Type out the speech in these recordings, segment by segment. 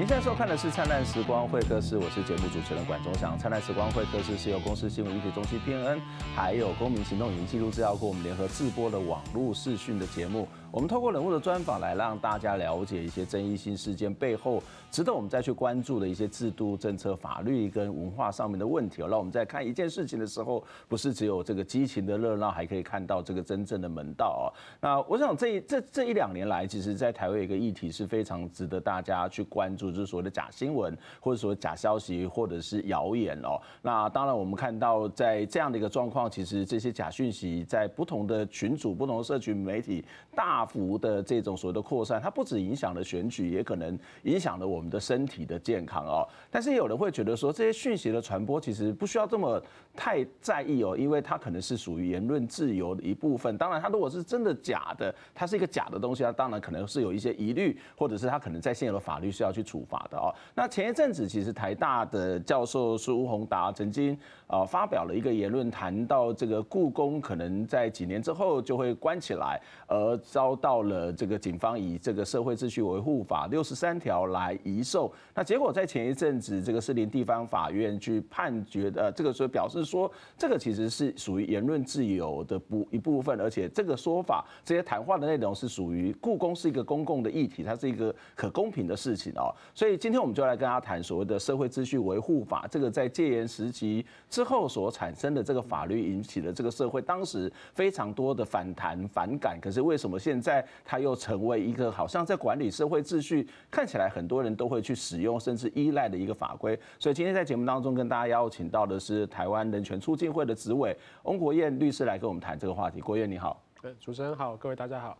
您现在收看的是《灿烂时光会客室》，我是节目主持人管中祥。《灿烂时光会客室》是由公司新闻议题中心 PNN，还有公民行动影音记录资料库我们联合制播的网络视讯的节目。我们透过人物的专访来让大家了解一些争议性事件背后值得我们再去关注的一些制度、政策、法律跟文化上面的问题哦。让我们在看一件事情的时候，不是只有这个激情的热闹，还可以看到这个真正的门道啊。那我想这这这一两年来，其实，在台湾有一个议题是非常值得大家去关注，就是所谓的假新闻，或者说假消息，或者是谣言哦。那当然，我们看到在这样的一个状况，其实这些假讯息在不同的群组、不同的社群媒体大。幅的这种所谓的扩散，它不止影响了选举，也可能影响了我们的身体的健康哦。但是有人会觉得说，这些讯息的传播其实不需要这么太在意哦，因为它可能是属于言论自由的一部分。当然，它如果是真的假的，它是一个假的东西，它当然可能是有一些疑虑，或者是它可能在现有的法律是要去处罚的哦。那前一阵子，其实台大的教授苏宏达曾经啊发表了一个言论，谈到这个故宫可能在几年之后就会关起来，而遭。到了这个警方以这个社会秩序维护法六十三条来移送，那结果在前一阵子，这个士林地方法院去判决的这个所以表示说，这个其实是属于言论自由的部一部分，而且这个说法这些谈话的内容是属于故宫是一个公共的议题，它是一个可公平的事情哦。所以今天我们就来跟大家谈所谓的社会秩序维护法，这个在戒严时期之后所产生的这个法律引起了这个社会当时非常多的反弹反感，可是为什么现在它又成为一个好像在管理社会秩序，看起来很多人都会去使用甚至依赖的一个法规。所以今天在节目当中跟大家邀请到的是台湾人权促进会的执委翁国燕律师来跟我们谈这个话题。国燕你好，主持人好，各位大家好。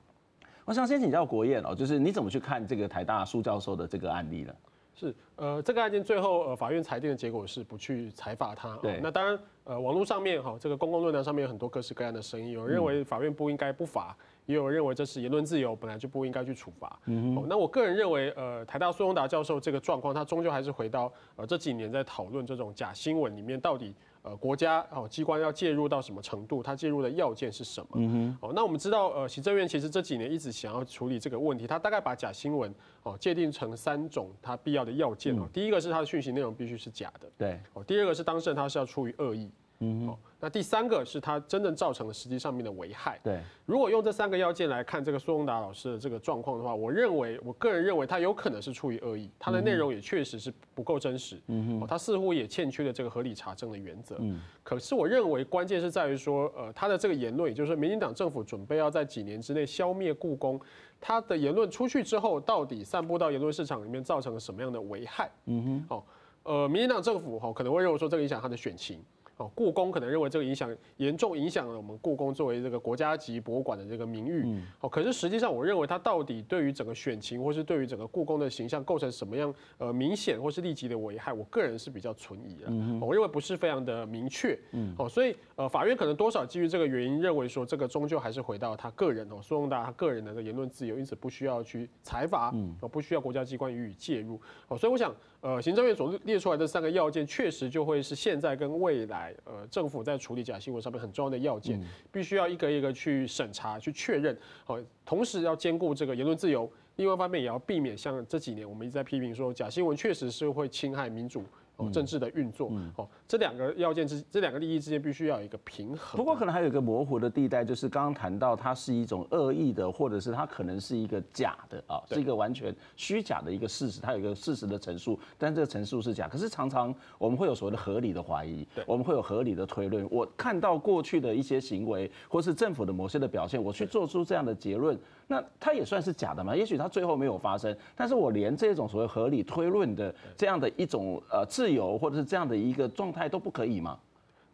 我想先请教国燕哦，就是你怎么去看这个台大苏教授的这个案例呢？是，呃，这个案件最后呃法院裁定的结果是不去裁罚他。对，那当然，呃，网络上面哈，这个公共论坛上面有很多各式各样的声音，有人认为法院不应该不罚。也有人认为这是言论自由，本来就不应该去处罚。嗯哼，那我个人认为，呃，台大苏荣达教授这个状况，他终究还是回到呃这几年在讨论这种假新闻里面，到底呃国家哦机关要介入到什么程度，它介入的要件是什么？嗯哼，哦，那我们知道，呃，行政院其实这几年一直想要处理这个问题，它大概把假新闻哦界定成三种它必要的要件哦，第一个是它的讯息内容必须是假的，对，哦，第二个是当事人他是要出于恶意。嗯，好，那第三个是它真正造成了实际上面的危害。对，如果用这三个要件来看这个苏宏达老师的这个状况的话，我认为，我个人认为他有可能是出于恶意，他的内容也确实是不够真实。嗯哼，他似乎也欠缺了这个合理查证的原则。嗯，可是我认为关键是在于说，呃，他的这个言论，也就是说，民进党政府准备要在几年之内消灭故宫，他的言论出去之后，到底散布到言论市场里面造成了什么样的危害？嗯哼，好，呃，民进党政府哈可能会认为说这个影响他的选情。哦，故宫可能认为这个影响严重影响了我们故宫作为这个国家级博物馆的这个名誉。哦，可是实际上，我认为它到底对于整个选情，或是对于整个故宫的形象构成什么样呃明显或是立即的危害，我个人是比较存疑的。嗯，我认为不是非常的明确。嗯，哦，所以呃，法院可能多少基于这个原因，认为说这个终究还是回到他个人哦，苏宏达他个人的言论自由，因此不需要去裁罚，嗯，不需要国家机关予以介入。哦，所以我想，呃，行政院所列出来的三个要件，确实就会是现在跟未来。呃，政府在处理假新闻上面很重要的要件，必须要一个一个去审查、去确认，好，同时要兼顾这个言论自由，另外一方面也要避免像这几年我们一直在批评说，假新闻确实是会侵害民主。政治的运作，哦，这两个要件之，这两个利益之间必须要有一个平衡。不过可能还有一个模糊的地带，就是刚刚谈到它是一种恶意的，或者是它可能是一个假的啊，是一个完全虚假的一个事实，它有一个事实的陈述，但这个陈述是假。可是常常我们会有所谓的合理的怀疑，我们会有合理的推论。我看到过去的一些行为，或是政府的某些的表现，我去做出这样的结论，那它也算是假的嘛？也许它最后没有发生，但是我连这种所谓合理推论的这样的一种呃自由或者是这样的一个状态都不可以吗？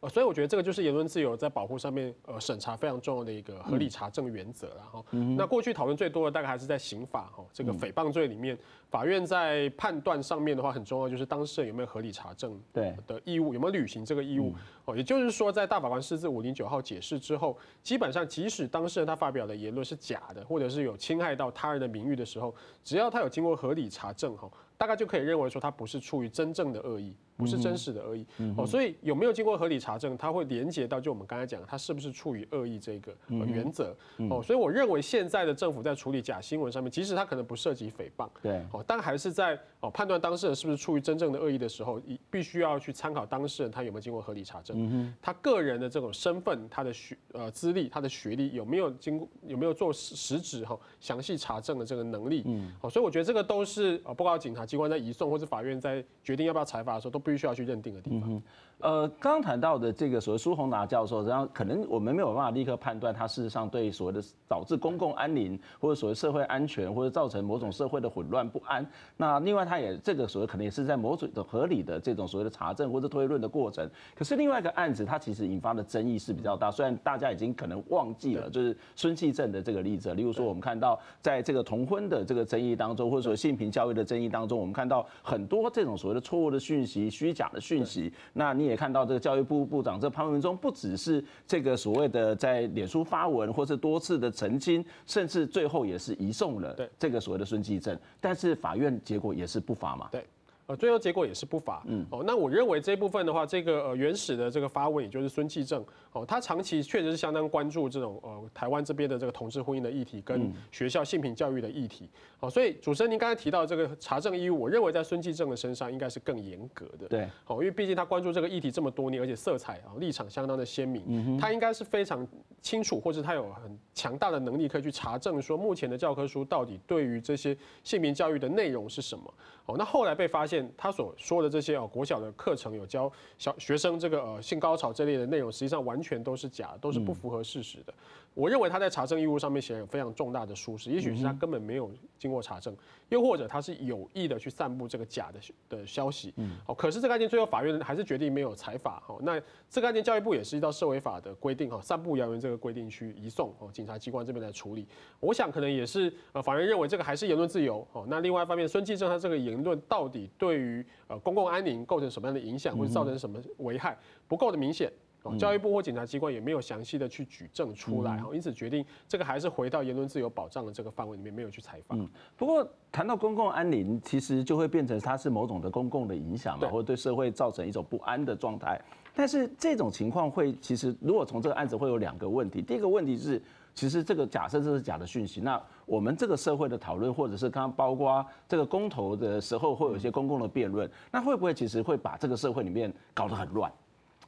呃，所以我觉得这个就是言论自由在保护上面，呃，审查非常重要的一个合理查证原则。然后，那过去讨论最多的大概还是在刑法哈，这个诽谤罪里面，法院在判断上面的话，很重要就是当事人有没有合理查证对的义务，有没有履行这个义务。哦，也就是说，在大法官释字五零九号解释之后，基本上即使当事人他发表的言论是假的，或者是有侵害到他人的名誉的时候，只要他有经过合理查证哈。大概就可以认为说他不是出于真正的恶意。不是真实的恶意哦，所以有没有经过合理查证，它会连接到就我们刚才讲，它是不是出于恶意这个原则。哦。所以我认为现在的政府在处理假新闻上面，即使它可能不涉及诽谤，对。哦，但还是在哦判断当事人是不是出于真正的恶意的时候，必须要去参考当事人他有没有经过合理查证，他个人的这种身份、他的学呃资历、他的学历有没有经过有没有做实质哈详细查证的这个能力，嗯，哦，所以我觉得这个都是呃，包括警察机关在移送或者法院在决定要不要采法的时候都。必须要去认定的地方。嗯呃，刚刚谈到的这个所谓苏宏达教授，然后可能我们没有办法立刻判断他事实上对所谓的导致公共安宁或者所谓社会安全或者造成某种社会的混乱不安。那另外，他也这个所谓可能也是在某种的合理的这种所谓的查证或者推论的过程。可是另外一个案子，它其实引发的争议是比较大。虽然大家已经可能忘记了，就是孙继正的这个例子。例如说，我们看到在这个同婚的这个争议当中，或者说性平教育的争议当中，我们看到很多这种所谓的错误的讯息、虚假的讯息。那你也看到这个教育部部长这潘文忠不只是这个所谓的在脸书发文，或是多次的澄清，甚至最后也是移送了这个所谓的孙继正，但是法院结果也是不法嘛？对。呃，最后结果也是不罚。嗯，哦，那我认为这一部分的话，这个呃原始的这个发问，也就是孙继正，哦，他长期确实是相当关注这种呃台湾这边的这个同志婚姻的议题，跟学校性平教育的议题。哦，所以主持人您刚才提到这个查证义务，我认为在孙继正的身上应该是更严格的。对，哦，因为毕竟他关注这个议题这么多年，而且色彩啊立场相当的鲜明，嗯他应该是非常清楚，或者他有很强大的能力可以去查证说目前的教科书到底对于这些性平教育的内容是什么。哦，那后来被发现他所说的这些哦，国小的课程有教小学生这个呃性高潮这类的内容，实际上完全都是假的，都是不符合事实的。我认为他在查证义务上面显然有非常重大的疏失，也许是他根本没有经过查证，又或者他是有意的去散布这个假的的消息。嗯哦，可是这个案件最后法院还是决定没有采法。哦，那这个案件教育部也是依照社会法的规定哈，散布谣言这个规定去移送哦，警察机关这边来处理。我想可能也是呃，法院认为这个还是言论自由。哦，那另外一方面，孙继正他这个言。言论到底对于呃公共安宁构成什么样的影响，或者造成什么危害，不够的明显。教育部或检察机关也没有详细的去举证出来，因此决定这个还是回到言论自由保障的这个范围里面，没有去采访。嗯，不过谈到公共安宁，其实就会变成它是某种的公共的影响嘛，或者对社会造成一种不安的状态。但是这种情况会，其实如果从这个案子会有两个问题，第一个问题是。其实这个假设这是假的讯息，那我们这个社会的讨论，或者是刚刚包括这个公投的时候，会有一些公共的辩论，那会不会其实会把这个社会里面搞得很乱？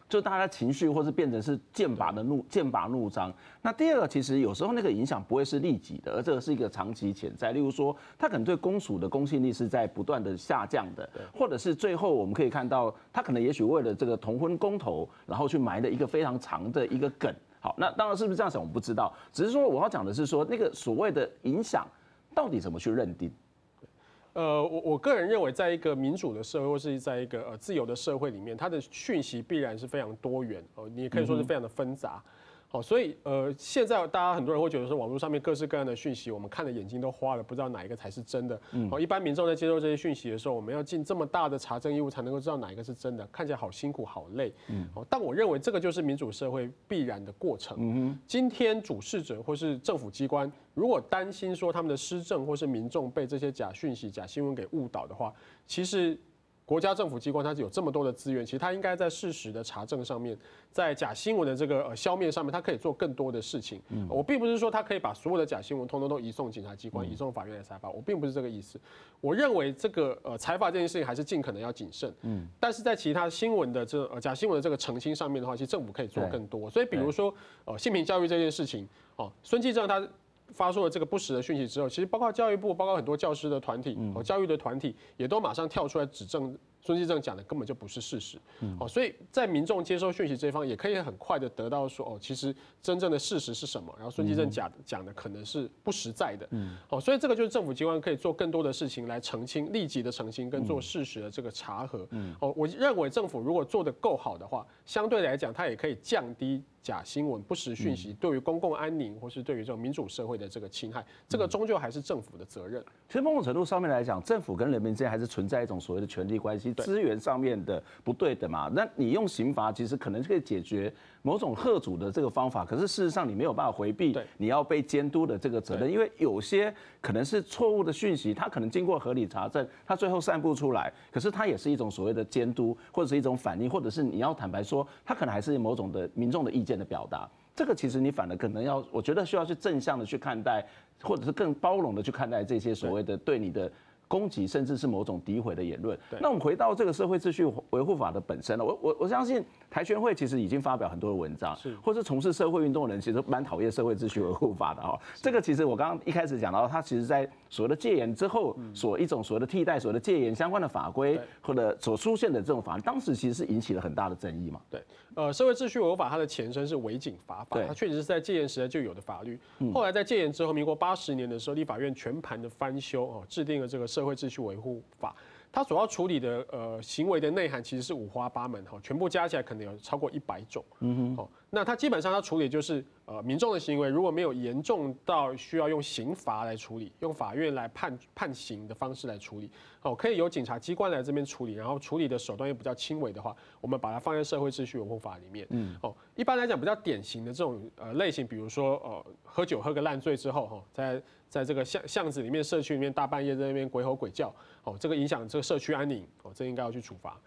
就大家情绪，或是变成是剑拔的怒剑拔弩张。那第二个，其实有时候那个影响不会是立即的，而这个是一个长期潜在。例如说，他可能对公署的公信力是在不断的下降的，或者是最后我们可以看到，他可能也许为了这个同婚公投，然后去埋了一个非常长的一个梗。好，那当然是不是这样想，我们不知道。只是说我要讲的是说，那个所谓的影响到底怎么去认定？呃，我我个人认为，在一个民主的社会，或是在一个呃自由的社会里面，它的讯息必然是非常多元哦，你也可以说是非常的纷杂。嗯好，所以呃，现在大家很多人会觉得说，网络上面各式各样的讯息，我们看的眼睛都花了，不知道哪一个才是真的。嗯。好，一般民众在接受这些讯息的时候，我们要尽这么大的查证义务，才能够知道哪一个是真的，看起来好辛苦，好累。嗯。好，但我认为这个就是民主社会必然的过程。嗯。今天主事者或是政府机关，如果担心说他们的施政或是民众被这些假讯息、假新闻给误导的话，其实。国家政府机关它是有这么多的资源，其实它应该在事实的查证上面，在假新闻的这个呃消灭上面，它可以做更多的事情。嗯，我并不是说它可以把所有的假新闻通通都移送警察机关、移送法院来采法，我并不是这个意思。我认为这个呃采法这件事情还是尽可能要谨慎。嗯，但是在其他新闻的这呃假新闻的这个澄清上面的话，其实政府可以做更多。所以比如说呃性平教育这件事情，哦，孙继正他。发出了这个不实的讯息之后，其实包括教育部，包括很多教师的团体和教育的团体，也都马上跳出来指证孙继正讲的根本就不是事实。哦，所以在民众接收讯息这一方，也可以很快的得到说，哦，其实真正的事实是什么，然后孙继正讲讲的可能是不实在的。哦，所以这个就是政府机关可以做更多的事情来澄清，立即的澄清跟做事实的这个查核。哦，我认为政府如果做得够好的话，相对来讲，它也可以降低。假新闻、不实讯息对于公共安宁或是对于这种民主社会的这个侵害，这个终究还是政府的责任。其实某种程度上面来讲，政府跟人民之间还是存在一种所谓的权力关系。资源上面的不对的嘛。那你用刑罚其实可能可以解决某种贺主的这个方法，可是事实上你没有办法回避你要被监督的这个责任，因为有些可能是错误的讯息，它可能经过合理查证，它最后散布出来，可是它也是一种所谓的监督或者是一种反应，或者是你要坦白说，它可能还是某种的民众的意见的表达。这个其实你反而可能要，我觉得需要去正向的去看待，或者是更包容的去看待这些所谓的对你的。攻击甚至是某种诋毁的言论。那我们回到这个社会秩序维护法的本身了。我我我相信台宣会其实已经发表很多的文章，是，或是从事社会运动的人其实蛮讨厌社会秩序维护法的哈。这个其实我刚刚一开始讲到，它其实在所谓的戒严之后，所一种所谓的替代所谓的戒严相关的法规或者所出现的这种法案，当时其实是引起了很大的争议嘛。对，呃，社会秩序维护法它的前身是违警法法，它确实是在戒严时代就有的法律。后来在戒严之后，民国八十年的时候，立法院全盘的翻修哦，制定了这个。社会秩序维护法，它所要处理的呃行为的内涵其实是五花八门哈，全部加起来可能有超过一百种。嗯哼，哦那它基本上它处理就是呃民众的行为如果没有严重到需要用刑罚来处理，用法院来判判刑的方式来处理，哦，可以由警察机关来这边处理，然后处理的手段又比较轻微的话，我们把它放在社会秩序维护法里面。嗯，哦，一般来讲比较典型的这种呃类型，比如说呃喝酒喝个烂醉之后哈，在在这个巷巷子里面、社区里面，大半夜在那边鬼吼鬼叫，哦，这个影响这个社区安宁，哦，这应该要去处罚。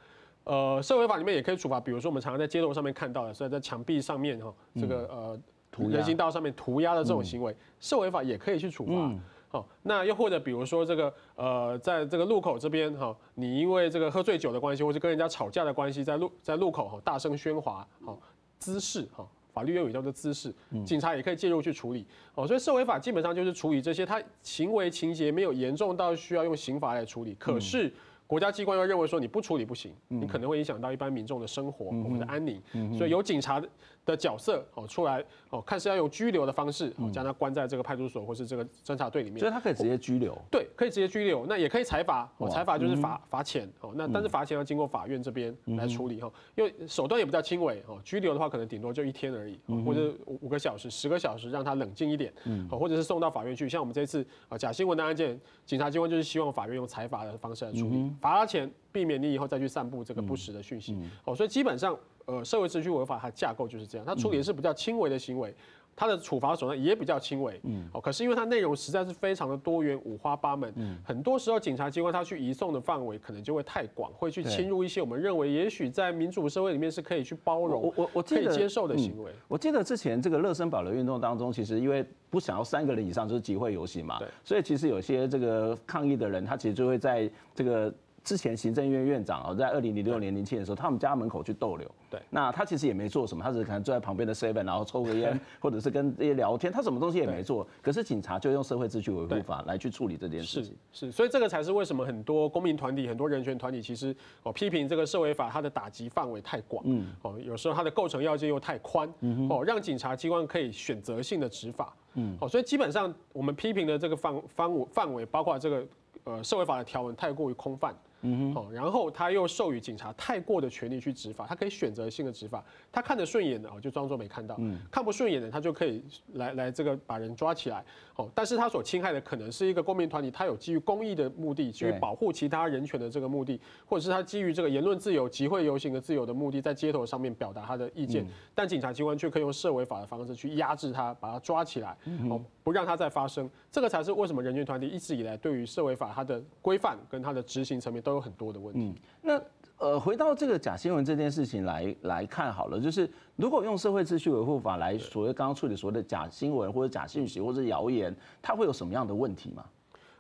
呃，社会法里面也可以处罚，比如说我们常常在街头上面看到的，所以在墙壁上面哈，这个呃人行道上面涂鸦的这种行为，社会法也可以去处罚。好，那又或者比如说这个呃，在这个路口这边哈，你因为这个喝醉酒的关系，或者跟人家吵架的关系，在路在路口哈大声喧哗，好滋事哈。法律用语叫做滋事，警察也可以介入去处理哦。所以社会法基本上就是处理这些，他行为情节没有严重到需要用刑法来处理，可是国家机关要认为说你不处理不行，你可能会影响到一般民众的生活，我们的安宁，所以有警察的角色哦出来哦，看是要用拘留的方式哦将他关在这个派出所或是这个侦查队里面，所以他可以直接拘留，对，可以直接拘留，那也可以裁罚哦，裁罚就是罚罚钱哦，那但是罚钱要经过法院这边来处理哈，因为手段也比较轻微哦，拘留的话可能顶多就一天而已，或者五个小时、十个小时让他冷静一点，哦，或者是送到法院去，像我们这次啊假新闻的案件，警察机关就是希望法院用裁罚的方式来处理，罚他钱，避免你以后再去散布这个不实的讯息哦，所以基本上。呃，社会秩序违法它架构就是这样，它处理的是比较轻微的行为，它的处罚手段也比较轻微。嗯，哦，可是因为它内容实在是非常的多元、五花八门，嗯，很多时候警察机关它去移送的范围可能就会太广，会去侵入一些我们认为也许在民主社会里面是可以去包容、我我我可以接受的行为。我记得之前这个乐生保留运动当中，其实因为不想要三个人以上就是集会游行嘛，对，所以其实有些这个抗议的人，他其实就会在这个。之前行政院院长哦，在二零零六年、零七年的时候，他们家门口去逗留。对，那他其实也没做什么，他只是可能坐在旁边的 seven，然后抽个烟，或者是跟这些聊天，他什么东西也没做。可是警察就用社会秩序维护法来去处理这件事情。是是，所以这个才是为什么很多公民团体、很多人权团体其实哦批评这个社会法它的打击范围太广，嗯，哦，有时候它的构成要件又太宽，嗯，哦，让警察机关可以选择性的执法，嗯，哦，所以基本上我们批评的这个范范围范围，包括这个呃社会法的条文太过于空泛。嗯哼，然后他又授予警察太过的权利去执法，他可以选择性的执法，他看得顺眼的哦，就装作没看到；嗯，看不顺眼的，他就可以来来这个把人抓起来。哦，但是他所侵害的可能是一个公民团体，他有基于公益的目的，基于保护其他人权的这个目的，或者是他基于这个言论自由、集会游行的自由的目的，在街头上面表达他的意见，但警察机关却可以用涉违法的方式去压制他，把他抓起来，哦，不让它再发生。这个才是为什么人权团体一直以来对于社会法它的规范跟它的执行层面都。有很多的问题。嗯，那呃，回到这个假新闻这件事情来来看好了，就是如果用社会秩序维护法来所谓刚刚处理所谓的假新闻或者假信息或者谣言，它会有什么样的问题吗？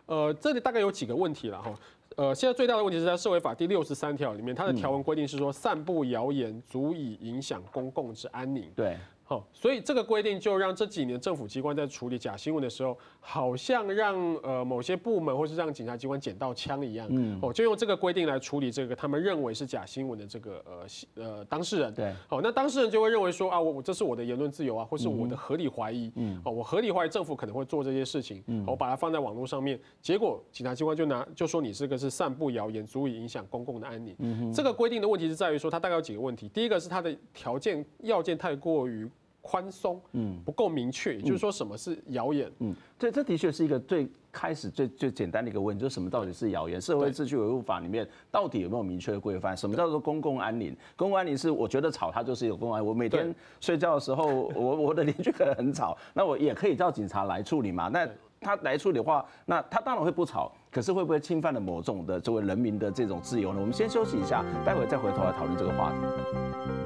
呃，这里大概有几个问题了哈。呃，现在最大的问题是在社会法第六十三条里面，它的条文规定是说，散布谣言足以影响公共之安宁。对。哦，所以这个规定就让这几年政府机关在处理假新闻的时候，好像让呃某些部门或是让警察机关捡到枪一样，嗯，哦，就用这个规定来处理这个他们认为是假新闻的这个呃呃当事人，对，哦，那当事人就会认为说啊，我我这是我的言论自由啊，或是我的合理怀疑，嗯，哦，我合理怀疑政府可能会做这些事情，嗯，我把它放在网络上面，结果警察机关就拿就说你这个是散布谣言，足以影响公共的安宁，嗯，这个规定的问题是在于说它大概有几个问题，第一个是它的条件要件太过于。宽松，嗯，不够明确，也就是说什么是谣言？嗯，对，这的确是一个最开始最最简单的一个问题，就是什么到底是谣言？社会秩序维护法里面到底有没有明确的规范？什么叫做公共安宁？公共安宁是我觉得吵，它就是有公共安宁。我每天睡觉的时候，我我的邻居可能很吵，那我也可以叫警察来处理嘛？那他来处理的话，那他当然会不吵，可是会不会侵犯了某种的作为人民的这种自由呢？我们先休息一下，待会再回头来讨论这个话题。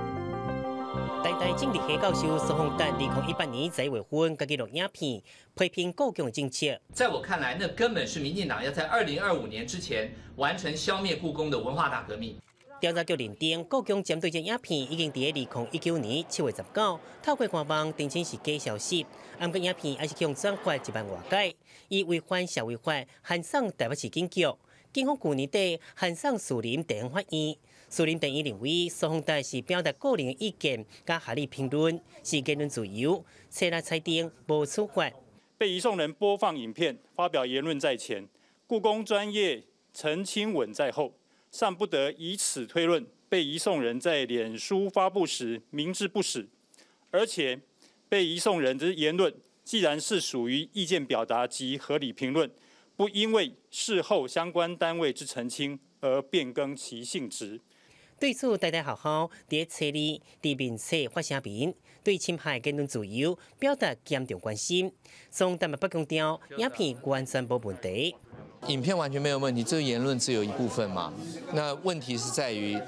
台大政治系教授苏宏达二零一八年在月份甲记录影片批评国共政策。在我看来，那根本是民进党要在二零二五年之前完成消灭故宫的文化大革命。调查局认定，国共针对这影片已经在二零一九年七月十九透过官网澄清是假消息，暗个影片还是向转发一万外界，以违反社会法，函送台北市警局。警方去年底函送树林地方法院。士林地院认为，苏宏达是表达个人意见加合理评论，是言论自由，采纳裁定无处罚。被移送人播放影片、发表言论在前，故宫专业澄清文在后，尚不得以此推论被移送人在脸书发布时明知不实，而且被移送人之言论既然是属于意见表达及合理评论，不因为事后相关单位之澄清而变更其性质。对此，大大校校在册里对面册发声明，对侵害言论自由表达严重关心。从但不强调影片完全无问题，影片完全没有问题，这个言论只有一部分嘛。那问题是在于，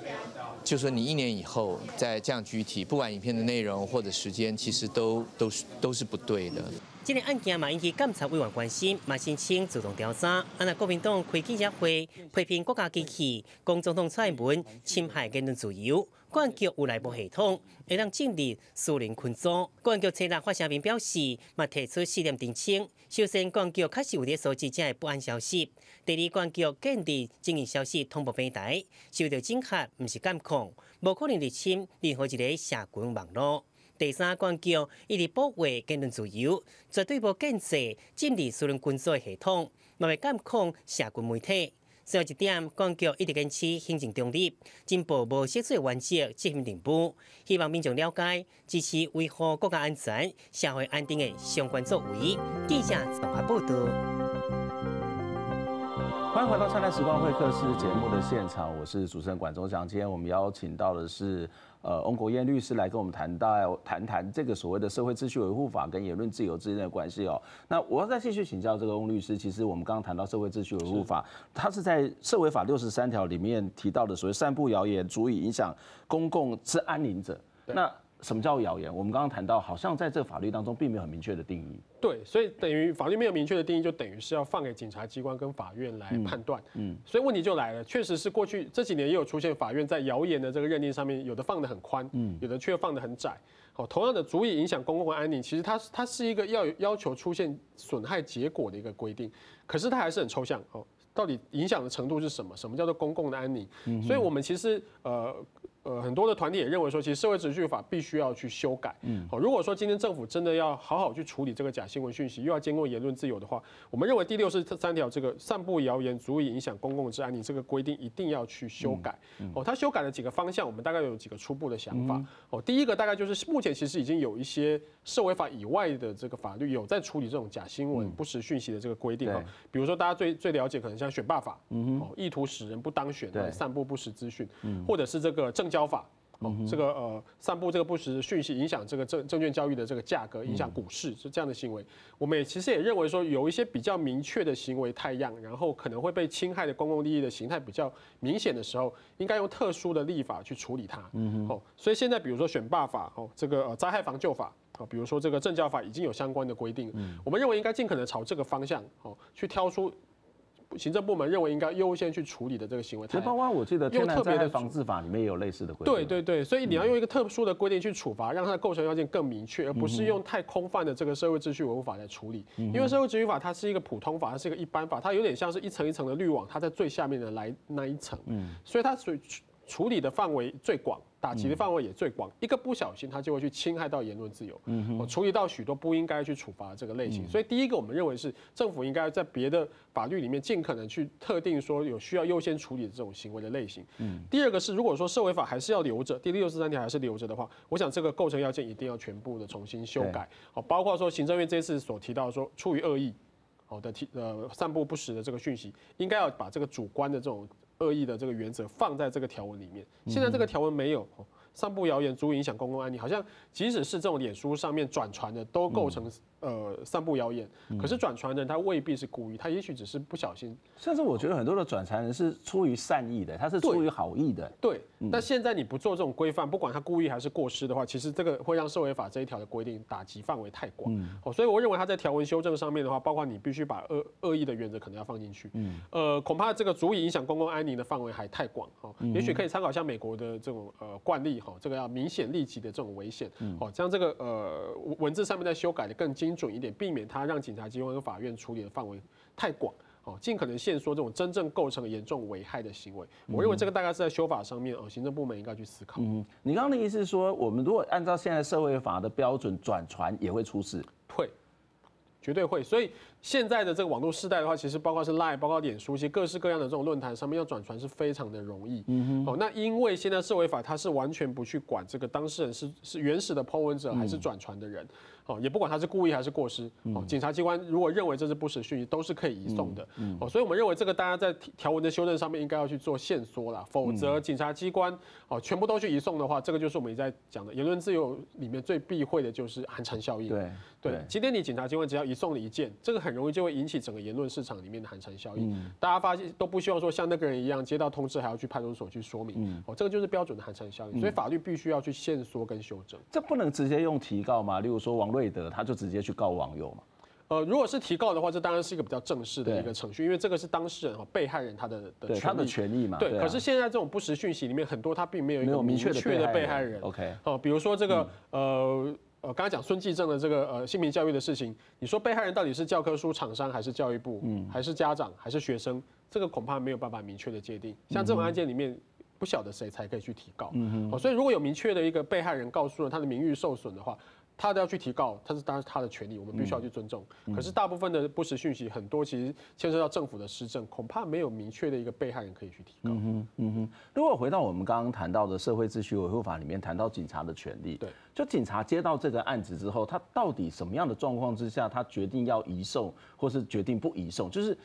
就说你一年以后再这样具体，不管影片的内容或者时间，其实都都是都是不对的。这个案件嘛引起监察委员关心，嘛申请主动调查。啊，那国民党开记者会批评国家机器，讲总统蔡文侵害言论自由。公安局有内部系统，会让建立私人群组。公安局前日发声明表示，嘛提出四点澄清。首先，公安局确实有啲收集这个不安消息；第二，公安局建立经营消息通报平台，受到警吓，唔是监控，无可能入侵任何一个社群网络。第三，关键一直保卫言论自由，绝对无建设建立私人群组的系统，嘛未监控社群媒体。最后一点，关键一直坚持行政中立，进步无涉罪原则执行任务，希望民众了解支持维护国家安全、社会安定的相关作为。记者综合报道。欢迎回到《灿烂时光会客室》节目的现场，我是主持人管中祥。今天我们邀请到的是呃翁国砚律师来跟我们谈到谈谈这个所谓的社会秩序维护法跟言论自由之间的关系哦。那我要再继续请教这个翁律师，其实我们刚刚谈到社会秩序维护法，它是在社会法六十三条里面提到的所谓散布谣言足以影响公共之安宁者，那。什么叫谣言？我们刚刚谈到，好像在这个法律当中并没有很明确的定义。对，所以等于法律没有明确的定义，就等于是要放给检察机关跟法院来判断。嗯，嗯，所以问题就来了，确实是过去这几年也有出现法院在谣言的这个认定上面，有的放得很宽，嗯，有的却放得很窄。好，同样的足以影响公共安宁，其实它它是一个要要求出现损害结果的一个规定，可是它还是很抽象。哦，到底影响的程度是什么？什么叫做公共的安宁？嗯，所以我们其实呃。呃，很多的团体也认为说，其实社会秩序法必须要去修改。嗯，好，如果说今天政府真的要好好去处理这个假新闻讯息，又要监控言论自由的话，我们认为第六十三条这个散布谣言足以影响公共治安你这个规定一定要去修改。哦，它修改了几个方向，我们大概有几个初步的想法。哦，第一个大概就是目前其实已经有一些社会法以外的这个法律有在处理这种假新闻、不实讯息的这个规定啊，比如说大家最最了解可能像选罢法，哦，意图使人不当选，散布不实资讯，或者是这个证交法，哦，这个呃，散布这个不实讯息，影响这个证证券交易的这个价格，影响股市，是这样的行为。我们也其实也认为说，有一些比较明确的行为太样，然后可能会被侵害的公共利益的形态比较明显的时候，应该用特殊的立法去处理它。嗯哦，所以现在比如说选罢法，哦，这个呃灾害防救法，啊，比如说这个证交法已经有相关的规定。嗯，我们认为应该尽可能朝这个方向，哦，去挑出。行政部门认为应该优先去处理的这个行为，其实包括我记得用特别的防治法里面也有类似的规定。对对对，所以你要用一个特殊的规定去处罚，让它的构成要件更明确，而不是用太空泛的这个社会秩序维护法来处理。因为社会秩序法它是一个普通法，它是一个一般法，它有点像是一层一层的滤网，它在最下面的来那一层。嗯，所以它属于。处理的范围最广，打击的范围也最广，一个不小心，他就会去侵害到言论自由，嗯，处理到许多不应该去处罚的这个类型。所以第一个，我们认为是政府应该在别的法律里面尽可能去特定说有需要优先处理的这种行为的类型。嗯，第二个是，如果说社会法还是要留着，第六十三条还是留着的话，我想这个构成要件一定要全部的重新修改，好，包括说行政院这次所提到说出于恶意，好的提呃散布不实的这个讯息，应该要把这个主观的这种。恶意的这个原则放在这个条文里面，现在这个条文没有，散布谣言足以影响公共安宁，好像即使是这种脸书上面转传的都构成。呃，散布谣言，可是转传人他未必是故意，他也许只是不小心。甚至我觉得很多的转传人是出于善意的，他是出于好意的。对，但现在你不做这种规范，不管他故意还是过失的话，其实这个会让社会法这一条的规定打击范围太广。哦，所以我认为他在条文修正上面的话，包括你必须把恶恶意的原则可能要放进去。嗯。呃，恐怕这个足以影响公共安宁的范围还太广。哦，也许可以参考一下美国的这种呃惯例。哈，这个要明显立即的这种危险。哦，将这个呃文字上面再修改的更精准一点，避免。他让警察机关跟法院处理的范围太广，哦，尽可能限缩这种真正构成严重危害的行为。我认为这个大概是在修法上面，哦，行政部门应该去思考。嗯，你刚刚的意思是说，我们如果按照现在社会法的标准转传，也会出事？会，绝对会。所以现在的这个网络时代的话，其实包括是 Line，包括脸书，其实各式各样的这种论坛上面要转传是非常的容易。嗯哼。哦，那因为现在社会法它是完全不去管这个当事人是是原始的 po 文者还是转传的人。嗯哦，也不管他是故意还是过失，哦，检察机关如果认为这是不实讯息，都是可以移送的。哦，所以我们认为这个大家在条文的修正上面应该要去做限缩啦，否则警察机关哦全部都去移送的话，这个就是我们在讲的言论自由里面最避讳的就是寒蝉效应。对对，今天你检察机关只要移送了一件，这个很容易就会引起整个言论市场里面的寒蝉效应。大家发现都不希望说像那个人一样接到通知还要去派出所去说明。哦，这个就是标准的寒蝉效应。所以法律必须要去限缩跟修正。这不能直接用提告吗？例如说王瑞德他就直接。去告网友嘛？呃，如果是提告的话，这当然是一个比较正式的一个程序，因为这个是当事人和被害人他的的他的权益嘛。对，可是现在这种不实讯息里面，很多他并没有一个明确的被害人。OK，哦，比如说这个呃呃，刚才讲孙继正的这个呃性平教育的事情，你说被害人到底是教科书厂商，还是教育部，嗯，还是家长，还是学生？这个恐怕没有办法明确的界定。像这种案件里面，不晓得谁才可以去提告。嗯哦。所以如果有明确的一个被害人告诉了他的名誉受损的话。他都要去提告，他是当然他的权利，我们必须要去尊重。嗯、可是大部分的不实讯息，很多其实牵涉到政府的施政，恐怕没有明确的一个被害人可以去提告。嗯哼，嗯哼。如果回到我们刚刚谈到的社会秩序维护法里面，谈到警察的权利，对，就警察接到这个案子之后，他到底什么样的状况之下，他决定要移送，或是决定不移送，就是。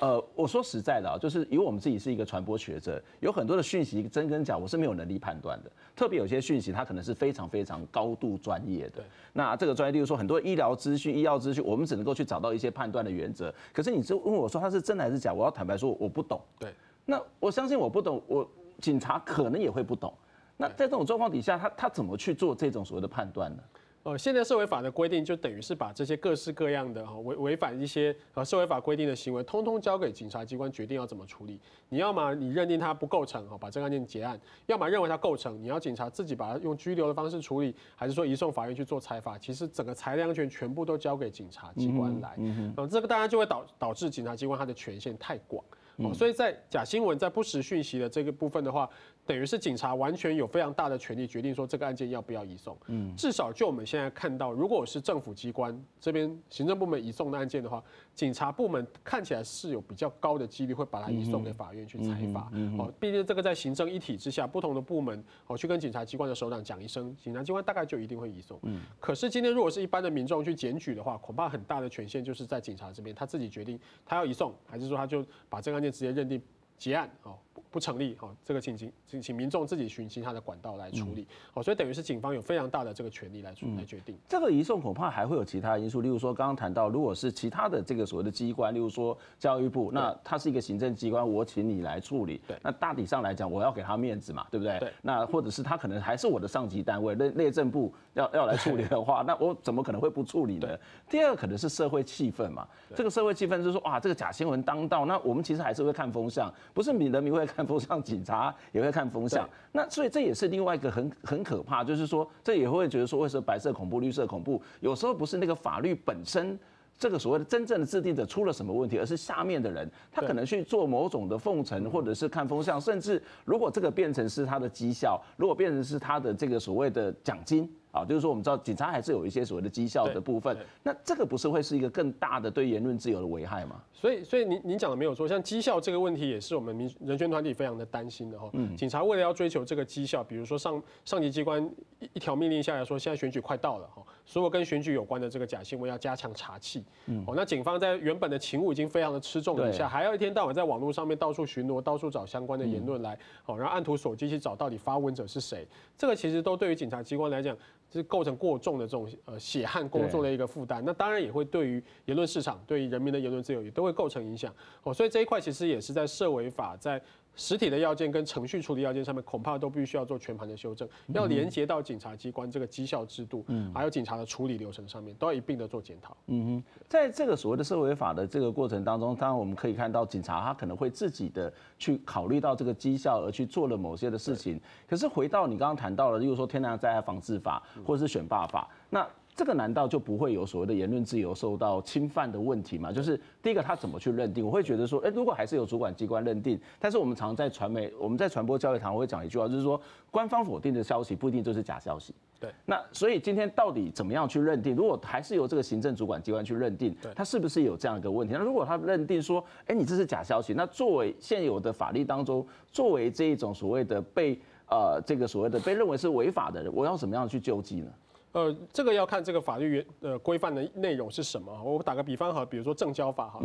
呃，我说实在的啊，就是因为我们自己是一个传播学者，有很多的讯息真跟假，我是没有能力判断的。特别有些讯息，它可能是非常非常高度专业的。对。那这个专业，例如说很多医疗资讯、医药资讯，我们只能够去找到一些判断的原则。可是你就问我说它是真还是假，我要坦白说我不懂。对。那我相信我不懂，我警察可能也会不懂。那在这种状况底下，他他怎么去做这种所谓的判断呢？呃，现在社会法的规定就等于是把这些各式各样的哈违违反一些呃社会法规定的行为，通通交给警察机关决定要怎么处理。你要么你认定它不构成哈，把这个案件结案；要么认为它构成，你要警察自己把它用拘留的方式处理，还是说移送法院去做裁罚？其实整个裁量权全部都交给警察机关来。嗯嗯。这个当然就会导导致警察机关它的权限太广。哦，所以在假新闻、在不实讯息的这个部分的话，等于是警察完全有非常大的权力决定说这个案件要不要移送。嗯，至少就我们现在看到，如果是政府机关这边行政部门移送的案件的话，警察部门看起来是有比较高的几率会把它移送给法院去裁罚。哦，毕竟这个在行政一体之下，不同的部门哦去跟警察机关的首长讲一声，警察机关大概就一定会移送。嗯，可是今天如果是一般的民众去检举的话，恐怕很大的权限就是在警察这边，他自己决定他要移送，还是说他就把这个案件直接认定结案哦。不成立哈，这个请请请请民众自己寻其他的管道来处理，好，所以等于是警方有非常大的这个权利来来决定。这个移送恐怕还会有其他因素，例如说刚刚谈到，如果是其他的这个所谓的机关，例如说教育部，那它是一个行政机关，我请你来处理，对，那大体上来讲，我要给他面子嘛，对不对？对。那或者是他可能还是我的上级单位，内内政部要要来处理的话，那我怎么可能会不处理呢？第二可能是社会气氛嘛，这个社会气氛就是说，哇，这个假新闻当道，那我们其实还是会看风向，不是你人民会看风向，警察。也会看风向，那所以这也是另外一个很很可怕，就是说这也会觉得说，为什么白色恐怖、绿色恐怖，有时候不是那个法律本身这个所谓的真正的制定者出了什么问题，而是下面的人他可能去做某种的奉承，或者是看风向，甚至如果这个变成是他的绩效，如果变成是他的这个所谓的奖金。啊，就是说我们知道警察还是有一些所谓的绩效的部分，那这个不是会是一个更大的对言论自由的危害吗？所以，所以您您讲的没有错，像绩效这个问题也是我们民人权团体非常的担心的哈。嗯，警察为了要追求这个绩效，比如说上上级机关一一条命令下来说，现在选举快到了哈，所有跟选举有关的这个假新闻要加强查缉。嗯，哦，那警方在原本的勤务已经非常的吃重了一下，还要一天到晚在网络上面到处巡逻，到处找相关的言论来，哦，然后按图索骥去找到底发文者是谁，这个其实都对于警察机关来讲。是构成过重的这种呃血汗工作的一个负担，那当然也会对于言论市场、对于人民的言论自由也都会构成影响哦，所以这一块其实也是在涉违法在。实体的要件跟程序处理要件上面，恐怕都必须要做全盘的修正，要连接到警察机关这个绩效制度，嗯，还有警察的处理流程上面，都要一并的做检讨。嗯哼，在这个所谓的社会法的这个过程当中，当然我们可以看到，警察他可能会自己的去考虑到这个绩效而去做了某些的事情。可是回到你刚刚谈到了，例如说天然灾害防治法或者是选罢法，那。这个难道就不会有所谓的言论自由受到侵犯的问题吗？就是第一个，他怎么去认定？我会觉得说，哎，如果还是有主管机关认定，但是我们常在传媒，我们在传播教育堂，我会讲一句话，就是说，官方否定的消息不一定就是假消息。对。那所以今天到底怎么样去认定？如果还是由这个行政主管机关去认定，他是不是有这样一个问题？那如果他认定说，哎，你这是假消息，那作为现有的法律当中，作为这一种所谓的被呃这个所谓的被认为是违法的人，我要怎么样去救济呢？呃，这个要看这个法律原呃规范的内容是什么。我打个比方哈，比如说证交法哈，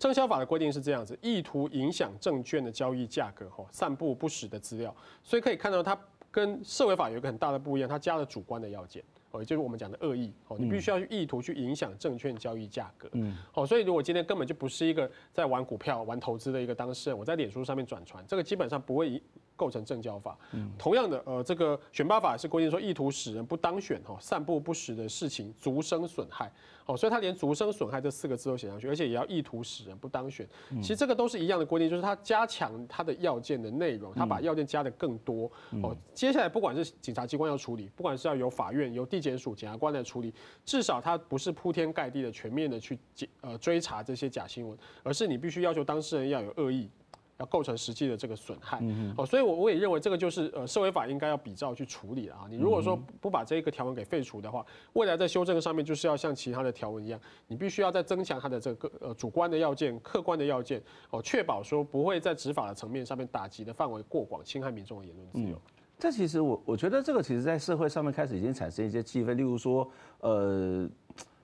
证交法的规定是这样子：意图影响证券的交易价格哈，散布不实的资料。所以可以看到它跟社会法有一个很大的不一样，它加了主观的要件。哦，也就是我们讲的恶意哦，你必须要去意图去影响证券交易价格。嗯，哦，所以如果今天根本就不是一个在玩股票、玩投资的一个当事人，我在脸书上面转传，这个基本上不会构成正交法。嗯，同样的，呃，这个选罢法是规定说，意图使人不当选，哈，散布不实的事情，足生损害。哦，所以他连足生损害这四个字都写上去，而且也要意图使人不当选。其实这个都是一样的规定，就是他加强他的要件的内容，他把要件加的更多。哦，接下来不管是警察机关要处理，不管是要由法院、由地检署、检察官来处理，至少他不是铺天盖地的全面的去检呃追查这些假新闻，而是你必须要求当事人要有恶意。要构成实际的这个损害，嗯哦，所以，我我也认为这个就是呃，社会法应该要比照去处理了啊。你如果说不把这一个条文给废除的话，未来在修正上面就是要像其他的条文一样，你必须要再增强它的这个呃主观的要件、客观的要件，哦，确保说不会在执法的层面上面打击的范围过广，侵害民众的言论自由。这其实我我觉得这个其实在社会上面开始已经产生一些气氛，例如说，呃，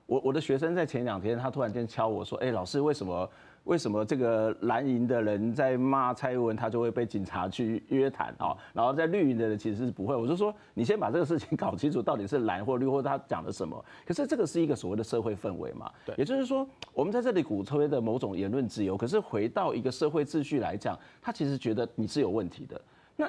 我我的学生在前两天他突然间敲我说，哎，老师为什么？为什么这个蓝营的人在骂蔡英文，他就会被警察去约谈啊？然后在绿营的人其实是不会。我就说，你先把这个事情搞清楚，到底是蓝或绿，或他讲的什么。可是这个是一个所谓的社会氛围嘛？对，也就是说，我们在这里鼓吹的某种言论自由，可是回到一个社会秩序来讲，他其实觉得你是有问题的。那。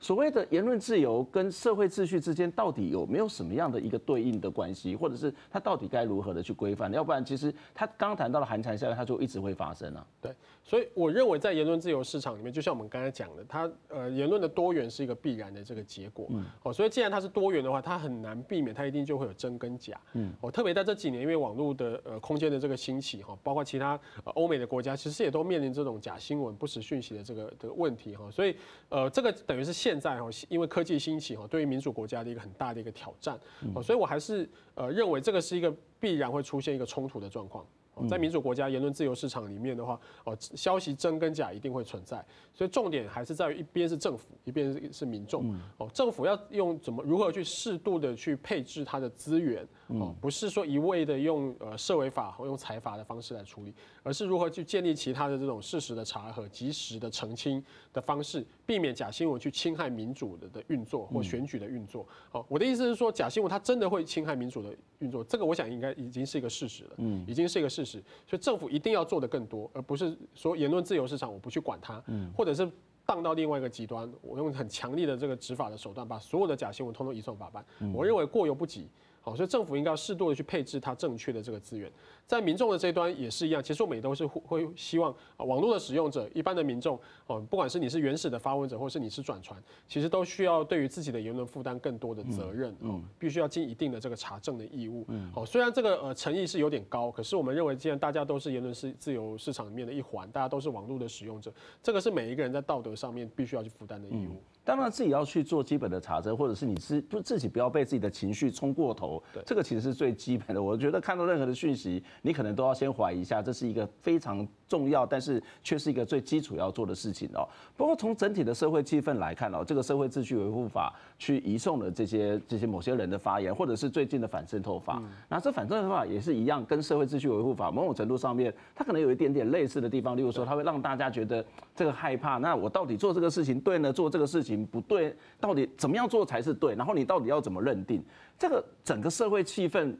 所谓的言论自由跟社会秩序之间到底有没有什么样的一个对应的关系，或者是它到底该如何的去规范？要不然，其实他刚刚谈到了寒蝉效应，它就一直会发生啊。对，所以我认为在言论自由市场里面，就像我们刚才讲的，它呃言论的多元是一个必然的这个结果。嗯。哦，所以既然它是多元的话，它很难避免，它一定就会有真跟假。嗯。哦，特别在这几年，因为网络的呃空间的这个兴起哈，包括其他欧美的国家，其实也都面临这种假新闻、不实讯息的这个的问题哈。所以呃，这个等于是现在哈，因为科技兴起哈，对于民主国家的一个很大的一个挑战，哦，所以我还是呃认为这个是一个必然会出现一个冲突的状况。在民主国家言论自由市场里面的话，哦，消息真跟假一定会存在，所以重点还是在于一边是政府，一边是民众。哦，政府要用怎么如何去适度的去配置它的资源，哦，不是说一味的用呃社违法或用财阀的方式来处理，而是如何去建立其他的这种事实的查核、及时的澄清的方式，避免假新闻去侵害民主的的运作或选举的运作。好，我的意思是说，假新闻它真的会侵害民主的运作，这个我想应该已经是一个事实了，嗯，已经是一个事实。所以政府一定要做的更多，而不是说言论自由市场我不去管它，嗯或者是荡到另外一个极端，我用很强力的这个执法的手段把所有的假新闻通通移送法办。我认为过犹不及，好，所以政府应该要适度的去配置它正确的这个资源。在民众的这一端也是一样，其实我们也都是会希望啊，网络的使用者、一般的民众哦，不管是你是原始的发问者，或是你是转传，其实都需要对于自己的言论负担更多的责任，哦，必须要尽一定的这个查证的义务，嗯，好，虽然这个呃诚意是有点高，可是我们认为，既然大家都是言论是自由市场里面的一环，大家都是网络的使用者，这个是每一个人在道德上面必须要去负担的义务。当然自己要去做基本的查证，或者是你是不自己不要被自己的情绪冲过头，对，这个其实是最基本的。我觉得看到任何的讯息，你可能都要先怀疑一下，这是一个非常重要，但是却是一个最基础要做的事情哦。不过从整体的社会气氛来看哦，这个社会秩序维护法去移送了这些这些某些人的发言，或者是最近的反渗透法，那这反渗透法也是一样，跟社会秩序维护法某种程度上面，它可能有一点点类似的地方，例如说它会让大家觉得这个害怕，那我到底做这个事情对呢？做这个事情不对，到底怎么样做才是对？然后你到底要怎么认定？这个整个社会气氛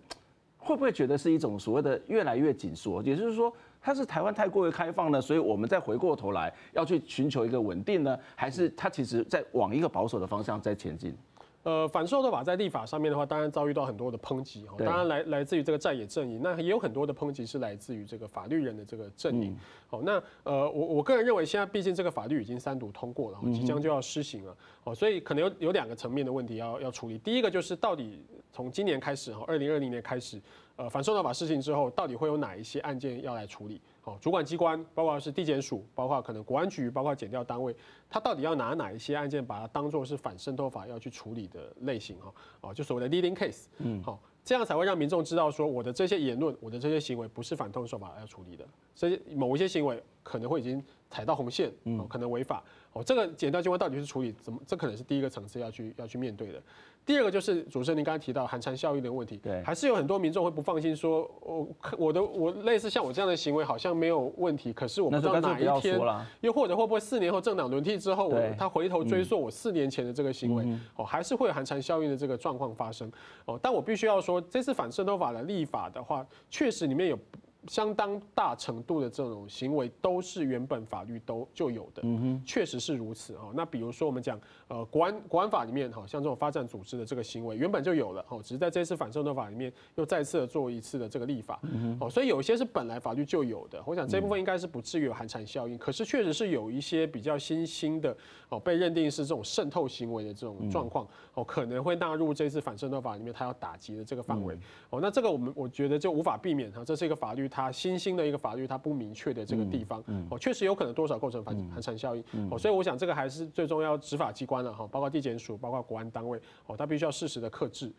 会不会觉得是一种所谓的越来越紧缩？也就是说。它是台湾太过于开放呢，所以我们再回过头来要去寻求一个稳定呢，还是它其实在往一个保守的方向在前进？呃，反受托法在立法上面的话，当然遭遇到很多的抨击哈，当然来来自于这个在野阵营，那也有很多的抨击是来自于这个法律人的这个阵营。好，那呃，我我个人认为，现在毕竟这个法律已经三读通过了，即将就要施行了，哦，所以可能有有两个层面的问题要要处理。第一个就是到底从今年开始哈，二零二零年开始，呃，反渗透法施行之后，到底会有哪一些案件要来处理？好，主管机关包括是地检署，包括可能国安局，包括检调单位，他到底要拿哪一些案件，把它当做是反渗透法要去处理的类型哈？哦，就所谓的 leading case，嗯，好，这样才会让民众知道说，我的这些言论，我的这些行为不是反渗透法要处理的，所以某一些行为可能会已经踩到红线，哦，可能违法，哦，这个检调机关到底是处理怎么？这可能是第一个层次要去要去面对的。第二个就是主持人您刚才提到寒蝉效应的问题，对，还是有很多民众会不放心，说，我我的我类似像我这样的行为好像没有问题，可是我不知道哪一天，又或者会不会四年后政党轮替之后，我他回头追溯我四年前的这个行为，哦，还是会有寒蝉效应的这个状况发生，哦，但我必须要说，这次反渗透法的立法的话，确实里面有。相当大程度的这种行为都是原本法律都就有的，嗯，确实是如此啊。那比如说我们讲，呃，国安国安法里面哈，像这种发展组织的这个行为原本就有了，哦，只是在这次反渗透法里面又再次的做一次的这个立法，哦，所以有一些是本来法律就有的，我想这部分应该是不至于有寒蝉效应。可是确实是有一些比较新兴的哦，被认定是这种渗透行为的这种状况，哦，可能会纳入这次反渗透法里面它要打击的这个范围，哦，那这个我们我觉得就无法避免哈，这是一个法律。它新兴的一个法律，它不明确的这个地方，哦，确实有可能多少构成反寒蝉效应，哦，所以我想这个还是最重要执法机关了哈，包括地检署，包括国安单位，哦，它必须要适时的克制，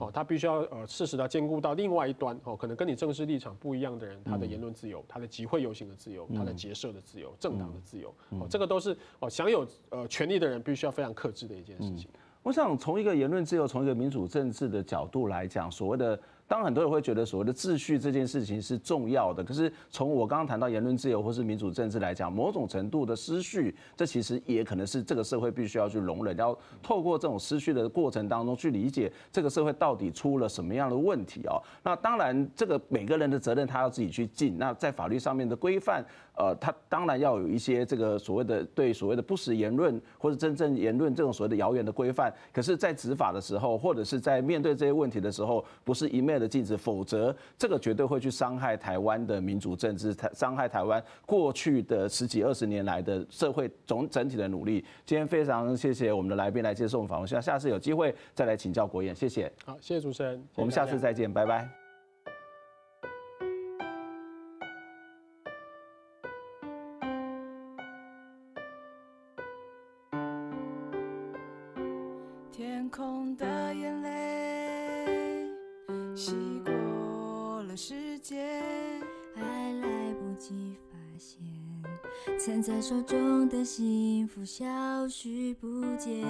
哦，他必须要呃适时的兼顾到另外一端，哦，可能跟你政治立场不一样的人，他的言论自由，他的集会游行的自由，他的结社的自由，政党的自由，哦，这个都是哦享有呃权利的人必须要非常克制的一件事情。我想从一个言论自由，从一个民主政治的角度来讲，所谓的。当，很多人会觉得所谓的秩序这件事情是重要的。可是从我刚刚谈到言论自由或是民主政治来讲，某种程度的失序，这其实也可能是这个社会必须要去容忍，要透过这种失序的过程当中去理解这个社会到底出了什么样的问题哦。那当然，这个每个人的责任他要自己去尽。那在法律上面的规范，呃，他当然要有一些这个所谓的对所谓的不实言论或者真正言论这种所谓的谣言的规范。可是，在执法的时候，或者是在面对这些问题的时候，不是一面的禁止，否则这个绝对会去伤害台湾的民主政治，台伤害台湾过去的十几二十年来的社会总整体的努力。今天非常谢谢我们的来宾来接受我们访问，希望下次有机会再来请教国彦，谢谢。好，谢谢主持人，我们下次再见，拜拜。中的幸福消失不见。